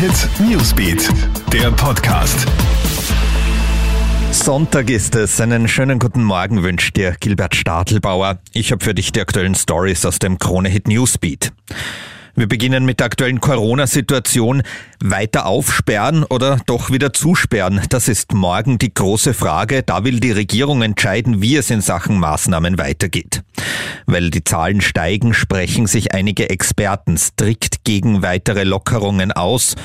Hit Newsbeat, der Podcast. Sonntag ist es. Einen schönen guten Morgen wünscht dir Gilbert Stadelbauer. Ich habe für dich die aktuellen Stories aus dem Krone Hit Newsbeat. Wir beginnen mit der aktuellen Corona-Situation. Weiter aufsperren oder doch wieder zusperren? Das ist morgen die große Frage. Da will die Regierung entscheiden, wie es in Sachen Maßnahmen weitergeht. Weil die Zahlen steigen, sprechen sich einige Experten strikt gegen weitere Lockerungen aus.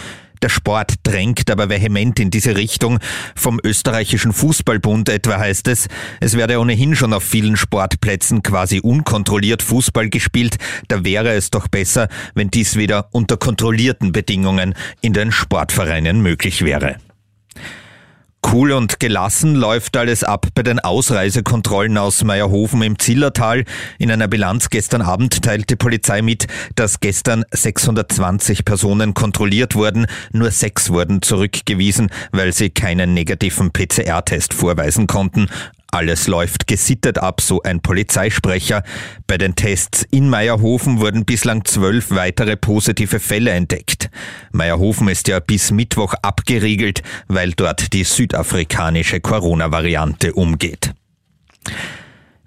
Der Sport drängt aber vehement in diese Richtung. Vom österreichischen Fußballbund etwa heißt es, es werde ohnehin schon auf vielen Sportplätzen quasi unkontrolliert Fußball gespielt. Da wäre es doch besser, wenn dies wieder unter kontrollierten Bedingungen in den Sportvereinen möglich wäre. Cool und gelassen läuft alles ab bei den Ausreisekontrollen aus Meierhofen im Zillertal. In einer Bilanz gestern Abend teilte die Polizei mit, dass gestern 620 Personen kontrolliert wurden. Nur sechs wurden zurückgewiesen, weil sie keinen negativen PCR-Test vorweisen konnten. Alles läuft gesittet ab, so ein Polizeisprecher. Bei den Tests in Meierhofen wurden bislang zwölf weitere positive Fälle entdeckt. Meierhofen ist ja bis Mittwoch abgeriegelt, weil dort die südafrikanische Corona-Variante umgeht.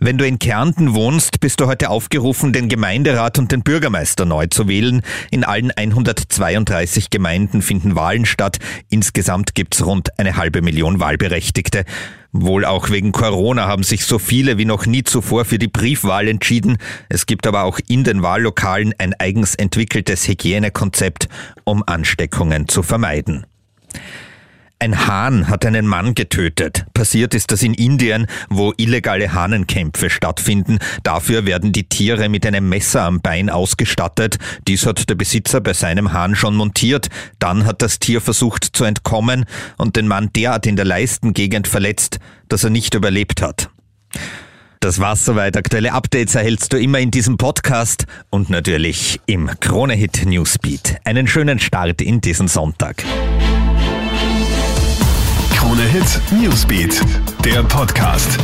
Wenn du in Kärnten wohnst, bist du heute aufgerufen, den Gemeinderat und den Bürgermeister neu zu wählen. In allen 132 Gemeinden finden Wahlen statt. Insgesamt gibt's rund eine halbe Million Wahlberechtigte. Wohl auch wegen Corona haben sich so viele wie noch nie zuvor für die Briefwahl entschieden. Es gibt aber auch in den Wahllokalen ein eigens entwickeltes Hygienekonzept, um Ansteckungen zu vermeiden. Ein Hahn hat einen Mann getötet. Passiert ist das in Indien, wo illegale Hahnenkämpfe stattfinden. Dafür werden die Tiere mit einem Messer am Bein ausgestattet. Dies hat der Besitzer bei seinem Hahn schon montiert. Dann hat das Tier versucht zu entkommen und den Mann derart in der Leistengegend verletzt, dass er nicht überlebt hat. Das war's soweit. Aktuelle Updates erhältst du immer in diesem Podcast und natürlich im Kronehit Newsbeat. Einen schönen Start in diesen Sonntag. Krone Hit Newsbeat, der Podcast.